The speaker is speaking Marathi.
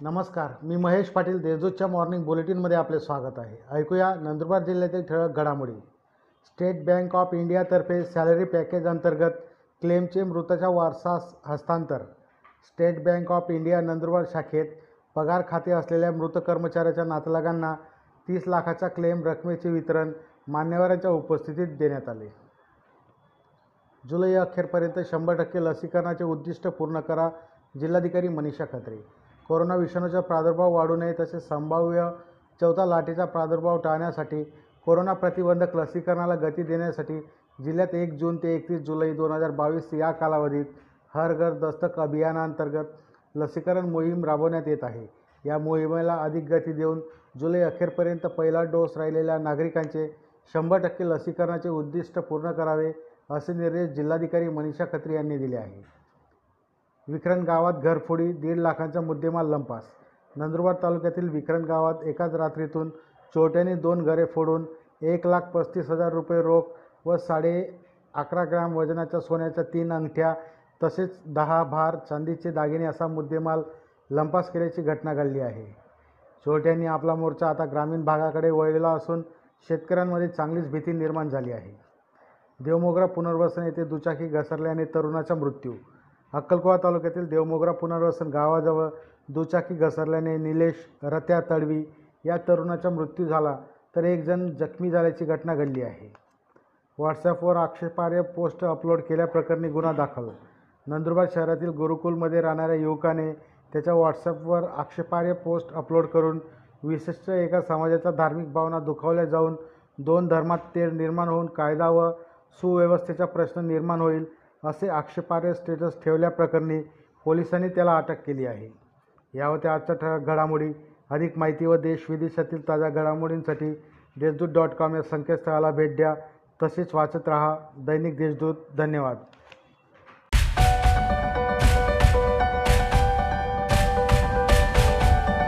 नमस्कार मी महेश पाटील देशदूतच्या मॉर्निंग बुलेटिनमध्ये आपले स्वागत आहे. ऐकूया नंदुरबार जिल्ह्यातील ठळक घडामोडी. स्टेट बँक ऑफ इंडियातर्फे सॅलरी पॅकेज अंतर्गत क्लेमचे मृताच्या वारसास हस्तांतर. State bank of India Nandurbar शाखेत पगार खाते असलेल्या मृत कर्मचाऱ्याच्या नातलगांना तीस लाखाच्या क्लेम रकमेचे वितरण मान्यवरांच्या उपस्थितीत देण्यात आले. जुलै अखेरपर्यंत शंभर टक्के लसीकरणाचे उद्दिष्ट पूर्ण करा जिल्हाधिकारी मनीषा खत्रे. कोरोना विषाणूचा प्रादुर्भाव वाढू नये तसेच संभाव्य चौथा लाटेचा प्रादुर्भाव टाळण्यासाठी कोरोना प्रतिबंधक लसीकरणाला गती देण्यासाठी जिल्ह्यात एक जून ते एकतीस जुलै दोन हजार बावीस या कालावधीत हर घर दस्तक अभियानांतर्गत लसीकरण मोहीम राबवण्यात येत आहे. या मोहिमेला अधिक गती देऊन जुलै अखेरपर्यंत पहिला डोस राहिलेल्या नागरिकांचे शंभर टक्के लसीकरणाचे उद्दिष्ट पूर्ण करावे असे निर्देश जिल्हाधिकारी मनीषा खत्री यांनी दिले आहे विक्रम गावात घरफोडी दीड लाखांचा मुद्देमाल लंपास. नंदुरबार तालुक्यातील विक्रम गावात एकाच रात्रीतून चोरट्यांनी दोन घरे फोडून एक लाख पस्तीस हजार रुपये रोख व साडे अकरा ग्राम वजनाच्या सोन्याच्या तीन अंगठ्या तसेच दहा भार चांदीचे दागिने असा मुद्देमाल लंपास केल्याची घटना घडली आहे. चोरट्यांनी आपला मोर्चा आता ग्रामीण भागाकडे वळलेला असून शेतकऱ्यांमध्ये चांगलीच भीती निर्माण झाली आहे. देवमोगरा पुनर्वसन येथे दुचाकी घसरल्याने तरुणाचा मृत्यू अक्कलकोवा तालुक्यातील देवमोगरा पुनर्वसन गावाजवळ दुचाकी घसरल्याने निलेश रत्या तडवी या तरुणाचा मृत्यू झाला तर एक जण जखमी झाल्याची घटना घडली आहे. व्हॉट्सॲपवर आक्षेपार्ह पोस्ट अपलोड केल्याप्रकरणी गुन्हा दाखल. नंदुरबार शहरातील गुरुकुलमध्ये राहणाऱ्या युवकाने त्याच्या व्हॉट्सॲपवर आक्षेपार्ह पोस्ट अपलोड करून विशिष्ट एका समाजाच्या धार्मिक भावना दुखावल्या जाऊन दोन धर्मात तेढ निर्माण होऊन कायदा व सुव्यवस्थेचा प्रश्न निर्माण होईल असे आक्षेपार्ह स्टेटस ठेवल्याप्रकरणी पोलिसांनी त्याला अटक केली आहे. या होत्या आजच्या ठळक घडामोडी अधिक माहिती व देश विदेशातील ताज्या घडामोडींसाठी देशदूत डॉट कॉम या संकेतस्थळाला भेट द्या. तसेच वाचत रहा दैनिक देशदूत. धन्यवाद.